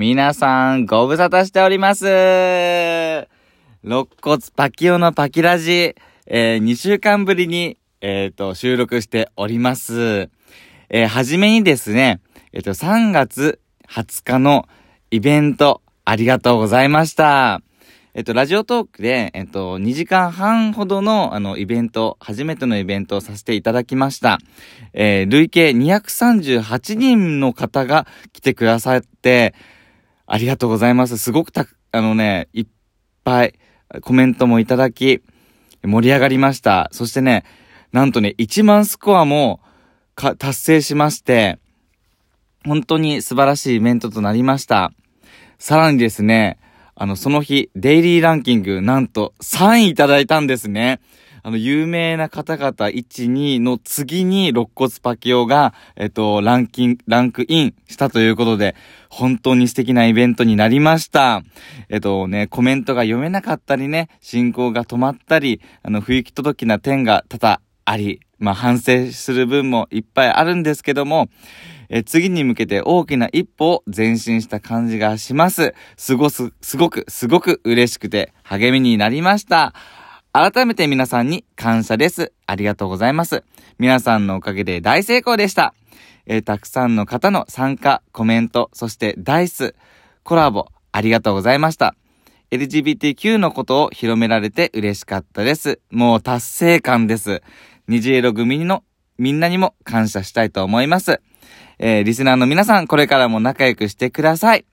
皆さん、ご無沙汰しております。肋骨パキオのパキラジ、えー、2週間ぶりに、えっ、ー、と、収録しております。えー、はじめにですね、えっ、ー、と、3月20日のイベント、ありがとうございました。えっと、ラジオトークで、えっと、2時間半ほどの、あの、イベント、初めてのイベントをさせていただきました。えー、累計238人の方が来てくださって、ありがとうございます。すごくた、あのね、いっぱいコメントもいただき、盛り上がりました。そしてね、なんとね、1万スコアも、か、達成しまして、本当に素晴らしいイベントとなりました。さらにですね、あの、その日、デイリーランキング、なんと3位いただいたんですね。あの、有名な方々1、2の次に肋骨パキオが、えっと、ランキン、ランクインしたということで、本当に素敵なイベントになりました。えっとね、コメントが読めなかったりね、進行が止まったり、あの、不行き届きな点が多々あり、まあ、反省する分もいっぱいあるんですけども、え次に向けて大きな一歩を前進した感じがします。すごす、すごく、すごく嬉しくて励みになりました。改めて皆さんに感謝です。ありがとうございます。皆さんのおかげで大成功でした。えー、たくさんの方の参加、コメント、そしてダイス、コラボ、ありがとうございました。LGBTQ のことを広められて嬉しかったです。もう達成感です。虹色組のみんなにも感謝したいと思います。えー、リスナーの皆さん、これからも仲良くしてください。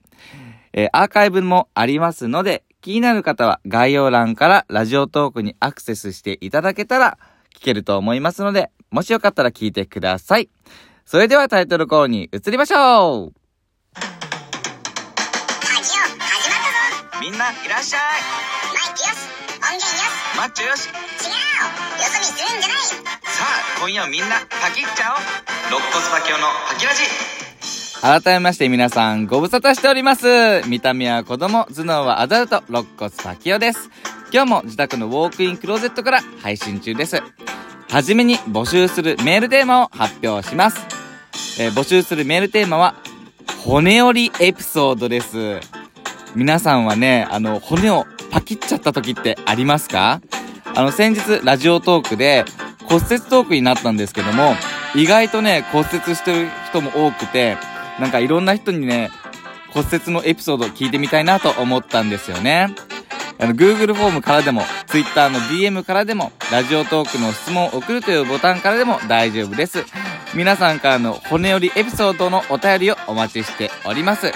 えー、アーカイブもありますので、気になる方は概要欄からラジオトークにアクセスしていただけたら聞けると思いますので、もしよかったら聞いてください。それではタイトルコールに移りましょう。みんないらっしゃい。マイクよし音源よし。マッチョよし。違うよそ見するんじゃない。さあ今夜みんなパキっちゃおう肋骨パキオのパキラジ。改めまして皆さんご無沙汰しております。見た目は子供頭脳はアダルト肋骨パキオです。今日も自宅のウォークインクローゼットから配信中です。はじめに募集するメールテーマを発表します、えー、募集するメールテーマは骨折りエピソードです皆さんはねあの骨をパキっちゃった時ってありますか？あの先日ラジオトークで骨折トークになったんですけども意外とね、骨折してる人も多くて、なんかいろんな人にね、骨折のエピソード聞いてみたいなと思ったんですよね。あの、Google フォームからでも、Twitter の DM からでも、ラジオトークの質問を送るというボタンからでも大丈夫です。皆さんからの骨折りエピソードのお便りをお待ちしております。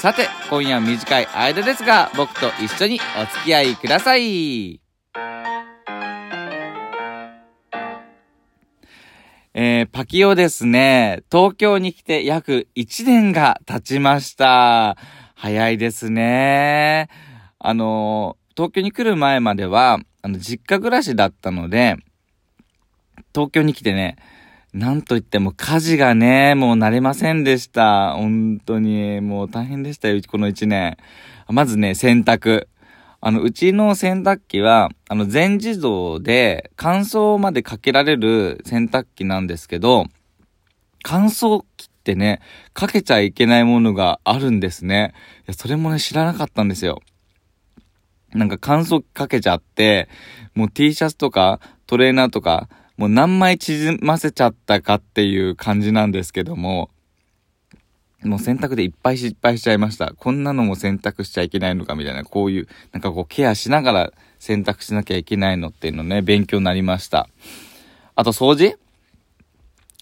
さて、今夜は短い間ですが、僕と一緒にお付き合いください。えー、パキオですね、東京に来て約1年が経ちました。早いですね。あの東京に来る前までは、あの、実家暮らしだったので、東京に来てね、なんといっても家事がね、もう慣れませんでした。本当に、もう大変でしたよ、この1年。まずね、洗濯。あの、うちの洗濯機は、あの、全自動で乾燥までかけられる洗濯機なんですけど、乾燥機ってね、かけちゃいけないものがあるんですね。いや、それもね、知らなかったんですよ。なんか乾燥機かけちゃって、もう T シャツとかトレーナーとか、もう何枚縮ませちゃったかっていう感じなんですけども、もう洗濯でいっぱい失敗しちゃいました。こんなのも洗濯しちゃいけないのかみたいな、こういう、なんかこうケアしながら洗濯しなきゃいけないのっていうのね、勉強になりました。あと掃除？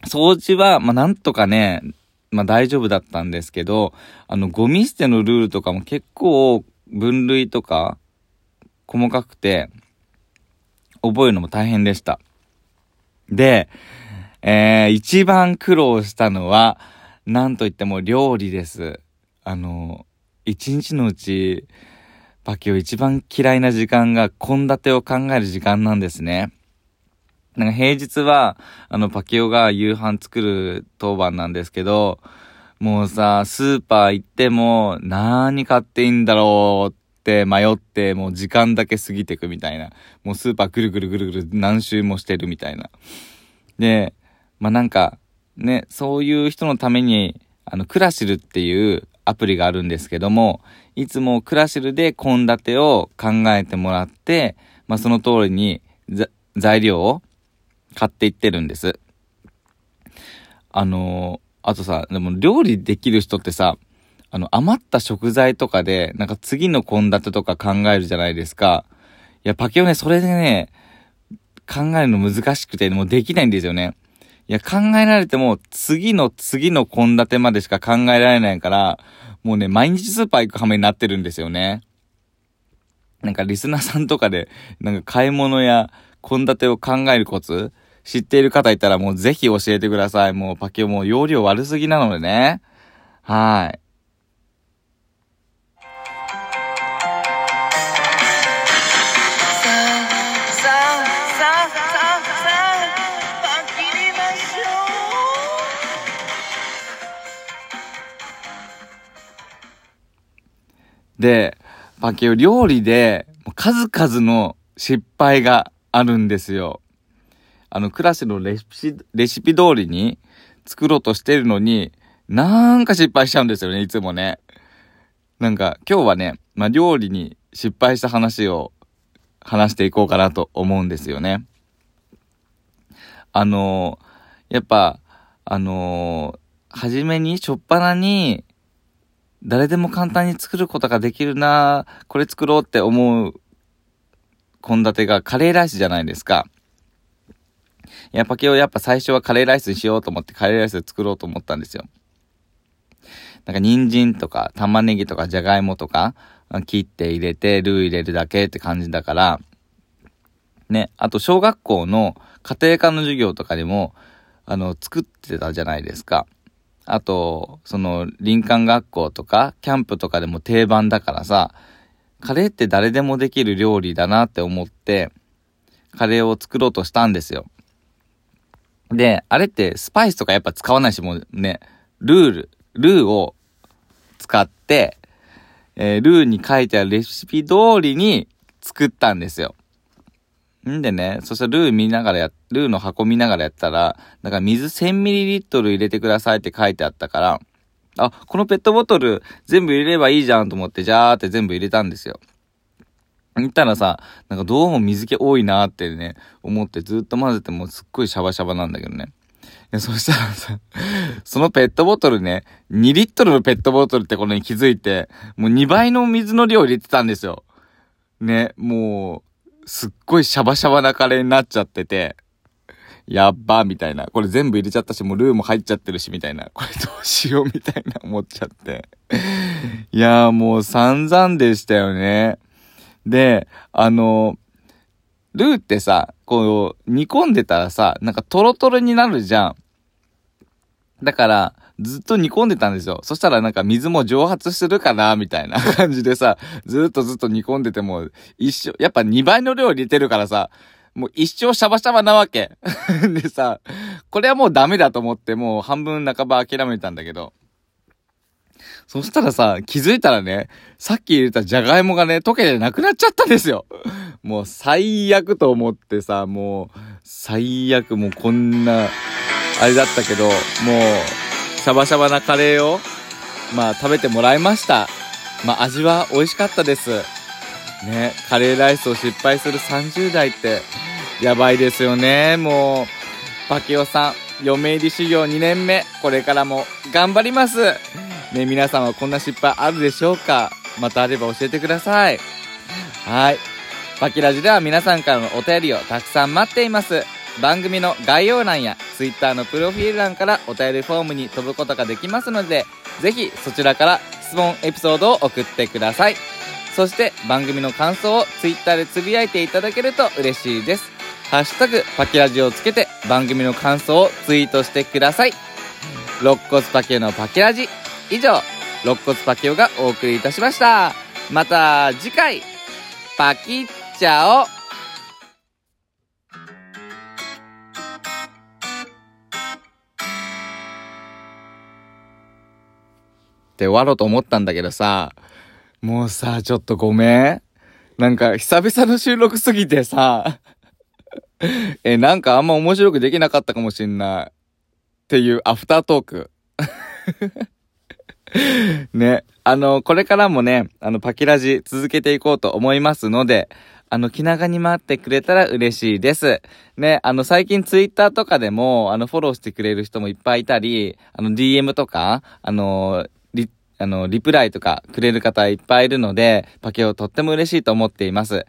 掃除は、まあ、なんとかね、まあ、大丈夫だったんですけど、あの、ゴミ捨てのルールとかも結構分類とか細かくて、覚えるのも大変でした。で、えー、一番苦労したのは、なんといっても料理です。あの、一日のうち、パキオ一番嫌いな時間が献立を考える時間なんですね。なんか平日は、あの、パキオが夕飯作る当番なんですけど、もうさ、スーパー行っても、何買っていいんだろうって迷って、もう時間だけ過ぎてくみたいな。もうスーパーぐるぐるぐるぐる何周もしてるみたいな。で、まあ、なんか、ね、そういう人のために、あの、クラシルっていうアプリがあるんですけども、いつもクラシルで献立を考えてもらって、まあ、その通りに材料を買っていってるんです。あの、あとさ、でも料理できる人ってさ、あの、余った食材とかで、なんか次の献立とか考えるじゃないですか。いや、パケオね、それでね、考えるの難しくて、もうできないんですよね。いや、考えられても、次の次の献立までしか考えられないから、もうね、毎日スーパー行く羽目になってるんですよね。なんかリスナーさんとかで、なんか買い物や献立を考えるコツ、知っている方いたらもうぜひ教えてください。もうパケオもう容量悪すぎなのでね。はい。で、パケオ料理で数々の失敗があるんですよ。あの、クラスのレシピ、レシピ通りに作ろうとしてるのに、なんか失敗しちゃうんですよね、いつもね。なんか、今日はね、まあ、料理に失敗した話を話していこうかなと思うんですよね。あの、やっぱ、あの、初めに、しょっぱなに、誰でも簡単に作ることができるなこれ作ろうって思う献立がカレーライスじゃないですか。やっぱ今日やっぱ最初はカレーライスにしようと思ってカレーライスで作ろうと思ったんですよ。なんか人参とか玉ねぎとかじゃがいもとか切って入れてルー入れるだけって感じだから、ね、あと小学校の家庭科の授業とかでも、あの、作ってたじゃないですか。あと、その、林間学校とか、キャンプとかでも定番だからさ、カレーって誰でもできる料理だなって思って、カレーを作ろうとしたんですよ。で、あれってスパイスとかやっぱ使わないし、もうね、ルール、ルーを使って、えー、ルーに書いてあるレシピ通りに作ったんですよ。んでね、そしたらルー見ながらや、ルーの箱見ながらやったら、だか水 1000ml 入れてくださいって書いてあったから、あ、このペットボトル全部入れればいいじゃんと思って、じゃーって全部入れたんですよ。言ったらさ、なんかどうも水気多いなーってね、思ってずっと混ぜてもすっごいシャバシャバなんだけどね。そしたらさ、そのペットボトルね、2リットルのペットボトルってことに気づいて、もう2倍の水の量入れてたんですよ。ね、もう、すっごいシャバシャバなカレーになっちゃってて、やっば、みたいな。これ全部入れちゃったし、もうルーも入っちゃってるし、みたいな。これどうしよう、みたいな思っちゃって。いやーもう散々でしたよね。で、あの、ルーってさ、こう、煮込んでたらさ、なんかトロトロになるじゃん。だから、ずっと煮込んでたんですよ。そしたらなんか水も蒸発するかな、みたいな 感じでさ、ずっとずっと煮込んでても、一生、やっぱ2倍の量入れてるからさ、もう一生シャバシャバなわけ。でさ、これはもうダメだと思って、もう半分半ば諦めたんだけど。そしたらさ、気づいたらね、さっき入れたじゃがいもがね、溶けてなくなっちゃったんですよ。もう最悪と思ってさ、もう、最悪もうこんな、あれだったけど、もう、シャバシャバなカレーを、まあ食べてもらいました。まあ味は美味しかったです。ね、カレーライスを失敗する30代って、やばいですよね。もう、パキオさん、嫁入り修行2年目、これからも頑張ります。ね、皆さんはこんな失敗あるでしょうかまたあれば教えてください。はい。パキラジでは皆さんからのお便りをたくさん待っています。番組の概要欄や Twitter のプロフィール欄からお便りフォームに飛ぶことができますので、ぜひそちらから質問エピソードを送ってください。そして番組の感想を Twitter でつぶやいていただけると嬉しいです。ハッシュタグパキラジをつけて番組の感想をツイートしてください。肋骨パキオのパキラジ。以上、肋骨パキオがお送りいたしました。また次回、パキッチャオって終わろうと思ったんだけどさ、もうさ、ちょっとごめん。なんか久々の収録すぎてさ、え、なんかあんま面白くできなかったかもしんない。っていうアフタートーク。ね。あの、これからもね、あの、パキラジ続けていこうと思いますので、あの、気長に待ってくれたら嬉しいです。ね、あの、最近ツイッターとかでも、あの、フォローしてくれる人もいっぱいいたり、あの、DM とか、あの、あの、リプライとかくれる方いっぱいいるので、パケをとっても嬉しいと思っています。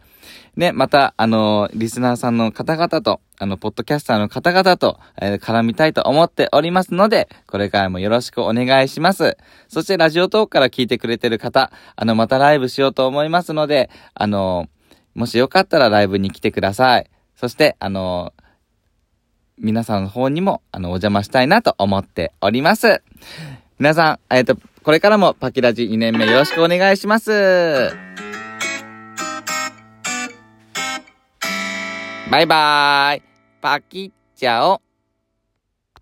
ね、また、あの、リスナーさんの方々と、あの、ポッドキャスターの方々と、えー、絡みたいと思っておりますので、これからもよろしくお願いします。そして、ラジオトークから聞いてくれてる方、あの、またライブしようと思いますので、あの、もしよかったらライブに来てください。そして、あの、皆さんの方にも、あの、お邪魔したいなと思っております。皆さん、えっ、ー、と、これからもパキラジ2年目よろしくお願いします。バイバーイ。パキッチャオ。